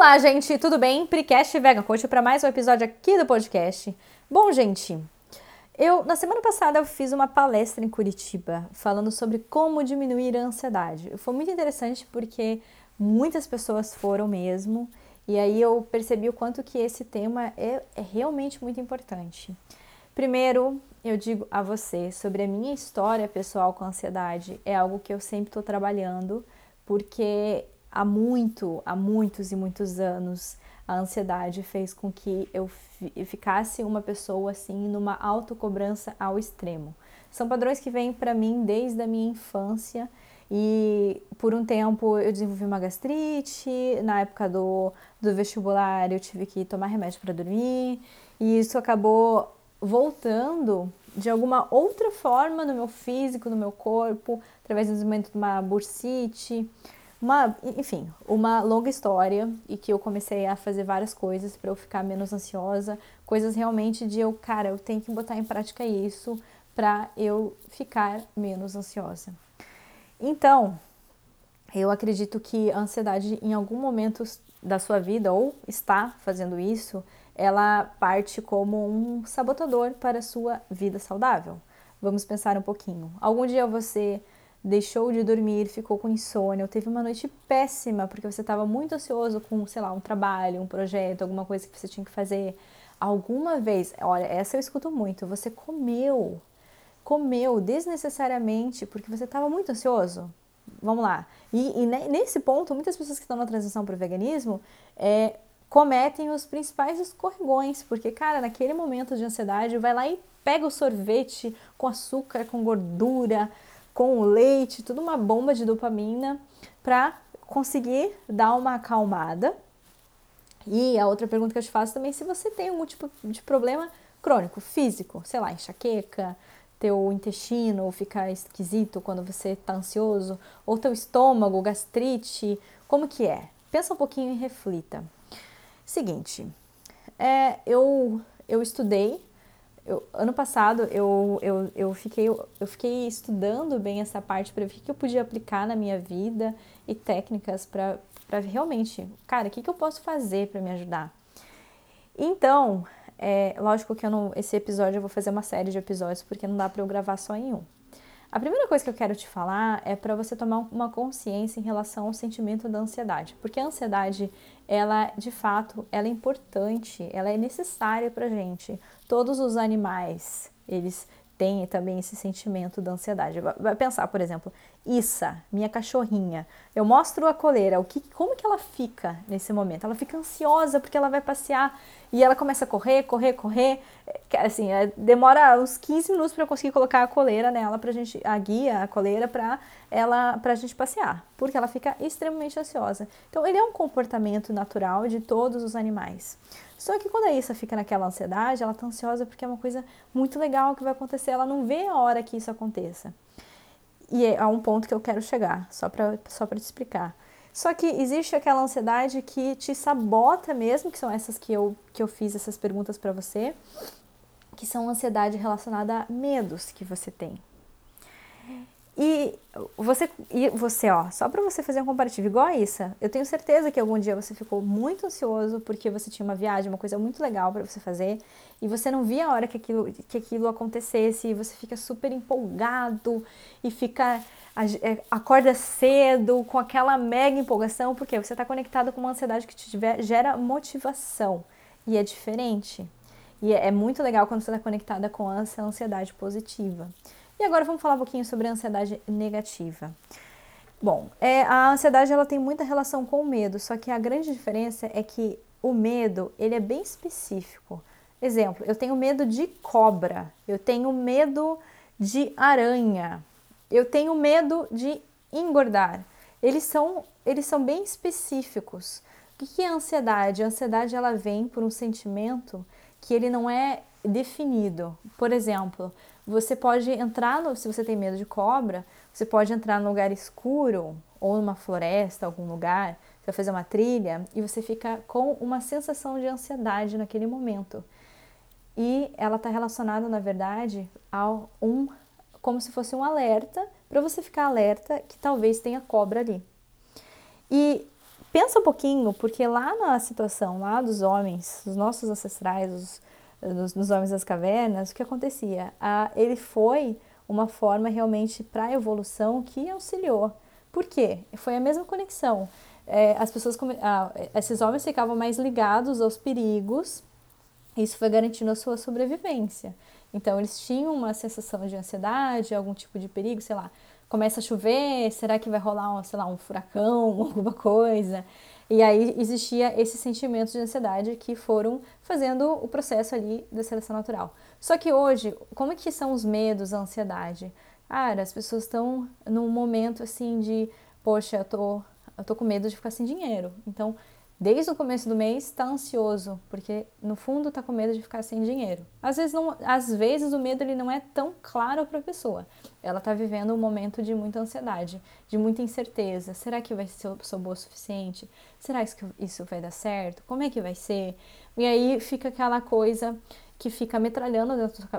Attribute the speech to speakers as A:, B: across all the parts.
A: Olá, gente, tudo bem? Precast Vegan Coach para mais um episódio aqui do podcast. Bom, gente, eu na semana passada eu fiz uma palestra em Curitiba falando sobre como diminuir a ansiedade. Foi muito interessante porque muitas pessoas foram mesmo e aí eu percebi o quanto que esse tema é, é realmente muito importante. Primeiro, eu digo a você sobre a minha história pessoal com ansiedade. É algo que eu sempre estou trabalhando porque há muito, há muitos e muitos anos, a ansiedade fez com que eu ficasse uma pessoa assim numa autocobrança ao extremo. São padrões que vêm para mim desde a minha infância e por um tempo eu desenvolvi uma gastrite, na época do, do vestibular eu tive que tomar remédio para dormir e isso acabou voltando de alguma outra forma no meu físico, no meu corpo, através do desenvolvimento de uma bursite, uma, enfim, uma longa história e que eu comecei a fazer várias coisas para eu ficar menos ansiosa, coisas realmente de eu, cara, eu tenho que botar em prática isso para eu ficar menos ansiosa. Então, eu acredito que a ansiedade em algum momento da sua vida ou está fazendo isso, ela parte como um sabotador para a sua vida saudável. Vamos pensar um pouquinho. Algum dia você deixou de dormir, ficou com insônia, ou teve uma noite péssima porque você estava muito ansioso com, sei lá, um trabalho, um projeto, alguma coisa que você tinha que fazer. Alguma vez, olha, essa eu escuto muito, você comeu, comeu desnecessariamente porque você estava muito ansioso. Vamos lá. E, e, nesse ponto, muitas pessoas que estão na transição para o veganismo é, cometem os principais escorregões, porque, cara, naquele momento de ansiedade, vai lá e pega o sorvete com açúcar, com gordura, com o leite, tudo uma bomba de dopamina para conseguir dar uma acalmada. E a outra pergunta que eu te faço também é se você tem algum tipo de problema crônico, físico, sei lá, enxaqueca, teu intestino fica esquisito quando você está ansioso, ou teu estômago, gastrite, como que é? Pensa um pouquinho e reflita. Seguinte, é, eu, eu estudei eu, ano passado eu, eu, eu, fiquei, eu fiquei estudando bem essa parte para ver o que eu podia aplicar na minha vida e técnicas para realmente, cara, o que, que eu posso fazer para me ajudar? Então, é, lógico que eu não, esse episódio eu vou fazer uma série de episódios porque não dá para eu gravar só em um. A primeira coisa que eu quero te falar é para você tomar uma consciência em relação ao sentimento da ansiedade, porque a ansiedade, ela de fato, ela é importante, ela é necessária para gente. Todos os animais, eles têm também esse sentimento da ansiedade. Vai pensar, por exemplo, Issa, minha cachorrinha. Eu mostro a coleira, o que, como que ela fica nesse momento? Ela fica ansiosa porque ela vai passear e ela começa a correr, correr, correr. É, assim, é, demora uns 15 minutos para eu conseguir colocar a coleira nela pra gente, a guia, a coleira para ela pra gente passear, porque ela fica extremamente ansiosa. Então, ele é um comportamento natural de todos os animais. Só que quando a Issa fica naquela ansiedade, ela tá ansiosa porque é uma coisa muito legal que vai acontecer, ela não vê a hora que isso aconteça. E é um ponto que eu quero chegar, só para só te explicar. Só que existe aquela ansiedade que te sabota mesmo, que são essas que eu, que eu fiz essas perguntas para você, que são ansiedade relacionada a medos que você tem. E você, e você, ó, só para você fazer um comparativo igual a isso, eu tenho certeza que algum dia você ficou muito ansioso porque você tinha uma viagem, uma coisa muito legal para você fazer, e você não via a hora que aquilo, que aquilo acontecesse, e você fica super empolgado e fica é, acorda cedo com aquela mega empolgação, porque você está conectado com uma ansiedade que te gera motivação e é diferente. E é, é muito legal quando você está conectada com essa ansiedade positiva. E agora vamos falar um pouquinho sobre a ansiedade negativa. Bom, é, a ansiedade ela tem muita relação com o medo, só que a grande diferença é que o medo ele é bem específico. Exemplo, eu tenho medo de cobra, eu tenho medo de aranha, eu tenho medo de engordar. Eles são, eles são bem específicos. O que é ansiedade? A ansiedade ela vem por um sentimento que ele não é definido. Por exemplo, você pode entrar no, se você tem medo de cobra, você pode entrar num lugar escuro ou numa floresta, algum lugar, você vai fazer uma trilha e você fica com uma sensação de ansiedade naquele momento. E ela está relacionada, na verdade, a um como se fosse um alerta para você ficar alerta que talvez tenha cobra ali. E pensa um pouquinho, porque lá na situação lá dos homens, os nossos ancestrais, os, nos, nos homens das cavernas, o que acontecia? Ah, ele foi uma forma realmente para a evolução que auxiliou. Por quê? Foi a mesma conexão. É, as pessoas, ah, esses homens ficavam mais ligados aos perigos, isso foi garantindo a sua sobrevivência. Então, eles tinham uma sensação de ansiedade, algum tipo de perigo, sei lá, começa a chover, será que vai rolar, sei lá, um furacão, alguma coisa? E aí existia esses sentimentos de ansiedade que foram fazendo o processo ali da seleção natural. Só que hoje, como é que são os medos, a ansiedade? Cara, as pessoas estão num momento assim de, poxa, eu tô, eu tô com medo de ficar sem dinheiro. Então, desde o começo do mês está ansioso, porque no fundo está com medo de ficar sem dinheiro. Às vezes, não, às vezes o medo ele não é tão claro para a pessoa. Ela está vivendo um momento de muita ansiedade, de muita incerteza. Será que vai ser sou boa o suficiente? Será que isso vai dar certo? Como é que vai ser? E aí fica aquela coisa que fica metralhando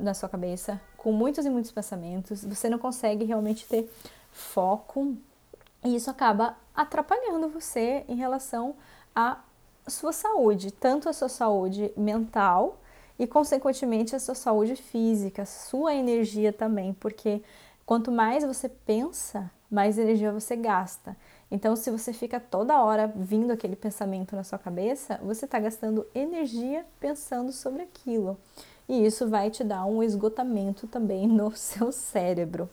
A: na sua cabeça, com muitos e muitos pensamentos. Você não consegue realmente ter foco e isso acaba atrapalhando você em relação a sua saúde, tanto a sua saúde mental e, consequentemente, a sua saúde física, sua energia também, porque quanto mais você pensa, mais energia você gasta. Então, se você fica toda hora vindo aquele pensamento na sua cabeça, você está gastando energia pensando sobre aquilo. E isso vai te dar um esgotamento também no seu cérebro.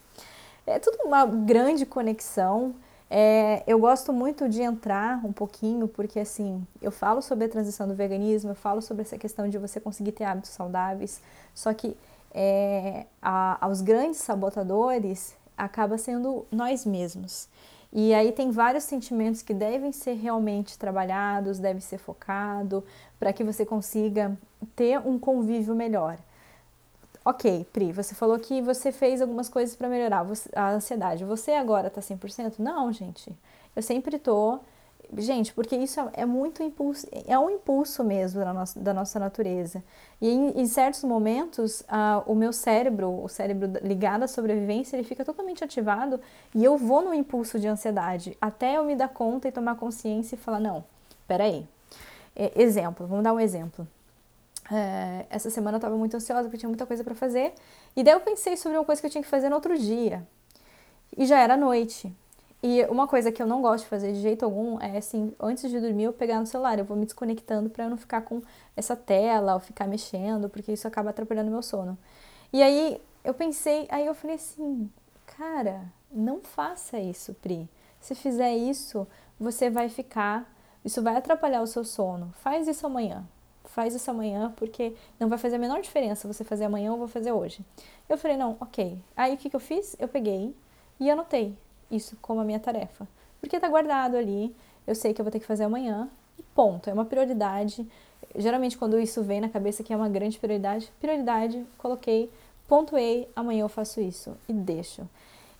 A: É tudo uma grande conexão é, eu gosto muito de entrar um pouquinho, porque assim, eu falo sobre a transição do veganismo, eu falo sobre essa questão de você conseguir ter hábitos saudáveis, só que é, a, aos grandes sabotadores acaba sendo nós mesmos. E aí tem vários sentimentos que devem ser realmente trabalhados, deve ser focado, para que você consiga ter um convívio melhor. Ok, Pri, você falou que você fez algumas coisas para melhorar a ansiedade. Você agora tá 100%? Não, gente. Eu sempre tô. Gente, porque isso é muito impulso, é um impulso mesmo da nossa, da nossa natureza. E em, em certos momentos, o meu cérebro, o cérebro ligado à sobrevivência, ele fica totalmente ativado e eu vou no impulso de ansiedade, até eu me dar conta e tomar consciência e falar: não, peraí. É, exemplo, vamos dar um exemplo. É, essa semana eu estava muito ansiosa porque tinha muita coisa para fazer. E daí eu pensei sobre uma coisa que eu tinha que fazer no outro dia. E já era noite. E uma coisa que eu não gosto de fazer de jeito algum é assim, antes de dormir eu pegar no celular, eu vou me desconectando para eu não ficar com essa tela ou ficar mexendo, porque isso acaba atrapalhando meu sono. E aí eu pensei, aí eu falei assim, cara, não faça isso, Pri. Se fizer isso, você vai ficar, isso vai atrapalhar o seu sono. Faz isso amanhã faz isso amanhã, porque não vai fazer a menor diferença você fazer amanhã ou vou fazer hoje. Eu falei, não, ok. Aí o que, que eu fiz? Eu peguei e anotei isso como a minha tarefa. Porque tá guardado ali, eu sei que eu vou ter que fazer amanhã, e ponto. É uma prioridade. Geralmente, quando isso vem na cabeça que é uma grande prioridade, prioridade, coloquei, pontuei, amanhã eu faço isso e deixo.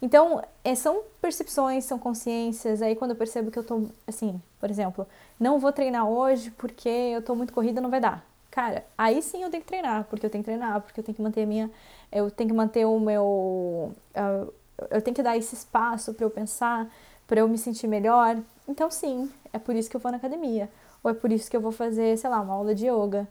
A: Então, é, são percepções, são consciências. Aí, quando eu percebo que eu tô, assim, por exemplo, não vou treinar hoje porque eu tô muito corrida, não vai dar. Cara, aí sim eu tenho que treinar, porque eu tenho que treinar, porque eu tenho que manter a minha. Eu tenho que manter o meu. Uh, eu tenho que dar esse espaço para eu pensar, para eu me sentir melhor. Então, sim, é por isso que eu vou na academia. Ou é por isso que eu vou fazer, sei lá, uma aula de yoga.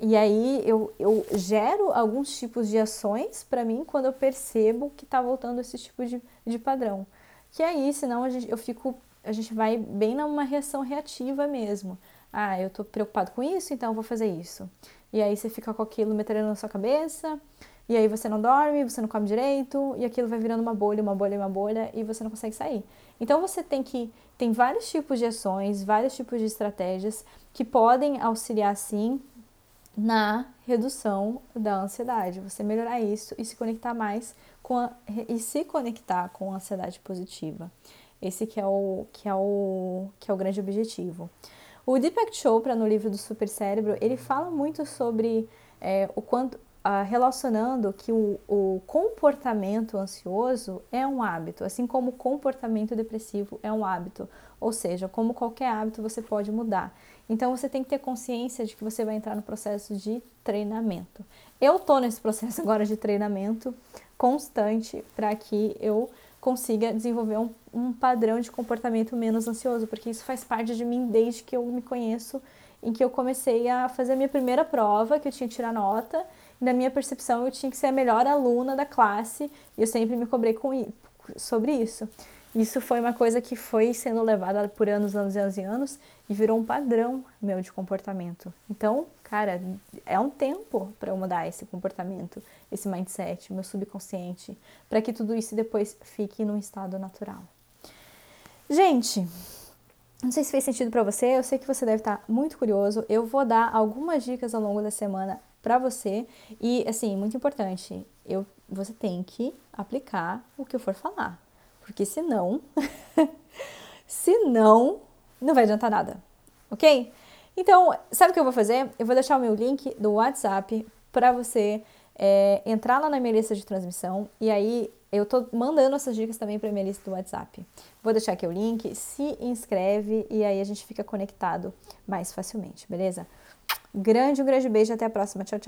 A: E aí eu, eu gero alguns tipos de ações para mim quando eu percebo que está voltando esse tipo de, de padrão. Que aí, senão a gente, eu fico, a gente vai bem numa reação reativa mesmo. Ah, eu estou preocupado com isso, então eu vou fazer isso. E aí você fica com aquilo metendo na sua cabeça, e aí você não dorme, você não come direito, e aquilo vai virando uma bolha, uma bolha, uma bolha, e você não consegue sair. Então você tem que tem vários tipos de ações, vários tipos de estratégias que podem auxiliar sim na redução da ansiedade. Você melhorar isso e se conectar mais com a, e se conectar com a ansiedade positiva. Esse que é o que é o que é o grande objetivo. O Deepak Chopra no livro do Super Cérebro ele fala muito sobre é, o quanto relacionando que o, o, comportamento ansioso é um hábito, assim como o comportamento depressivo é um hábito, ou seja, como qualquer hábito você pode mudar. Então você tem que ter consciência de que você vai entrar no processo de treinamento. Eu estou nesse processo agora de treinamento constante para que eu consiga desenvolver um, um padrão de comportamento menos ansioso, porque isso faz parte de mim desde que eu me conheço, em que eu comecei a fazer a minha primeira prova, que eu tinha que tirar nota, e na minha percepção eu tinha que ser a melhor aluna da classe, e eu sempre me cobrei com, sobre isso. Isso foi uma coisa que foi sendo levada por anos, anos e anos e anos e virou um padrão meu de comportamento. Então, cara, é um tempo para eu mudar esse comportamento, esse mindset, meu subconsciente, para que tudo isso depois fique num estado natural. Gente, não sei se fez sentido para você, eu sei que você deve estar muito curioso. Eu vou dar algumas dicas ao longo da semana para você e assim, muito importante, eu você tem que aplicar o que eu for falar porque senão, senão, não vai adiantar nada, ok? Então, sabe o que eu vou fazer? Eu vou deixar o meu link do WhatsApp para você é, entrar lá na minha lista de transmissão e aí eu tô mandando essas dicas também para minha lista do WhatsApp. Vou deixar aqui o link, se inscreve e aí a gente fica conectado mais facilmente, beleza? Grande, um grande beijo, até a próxima. Tchau, tchau.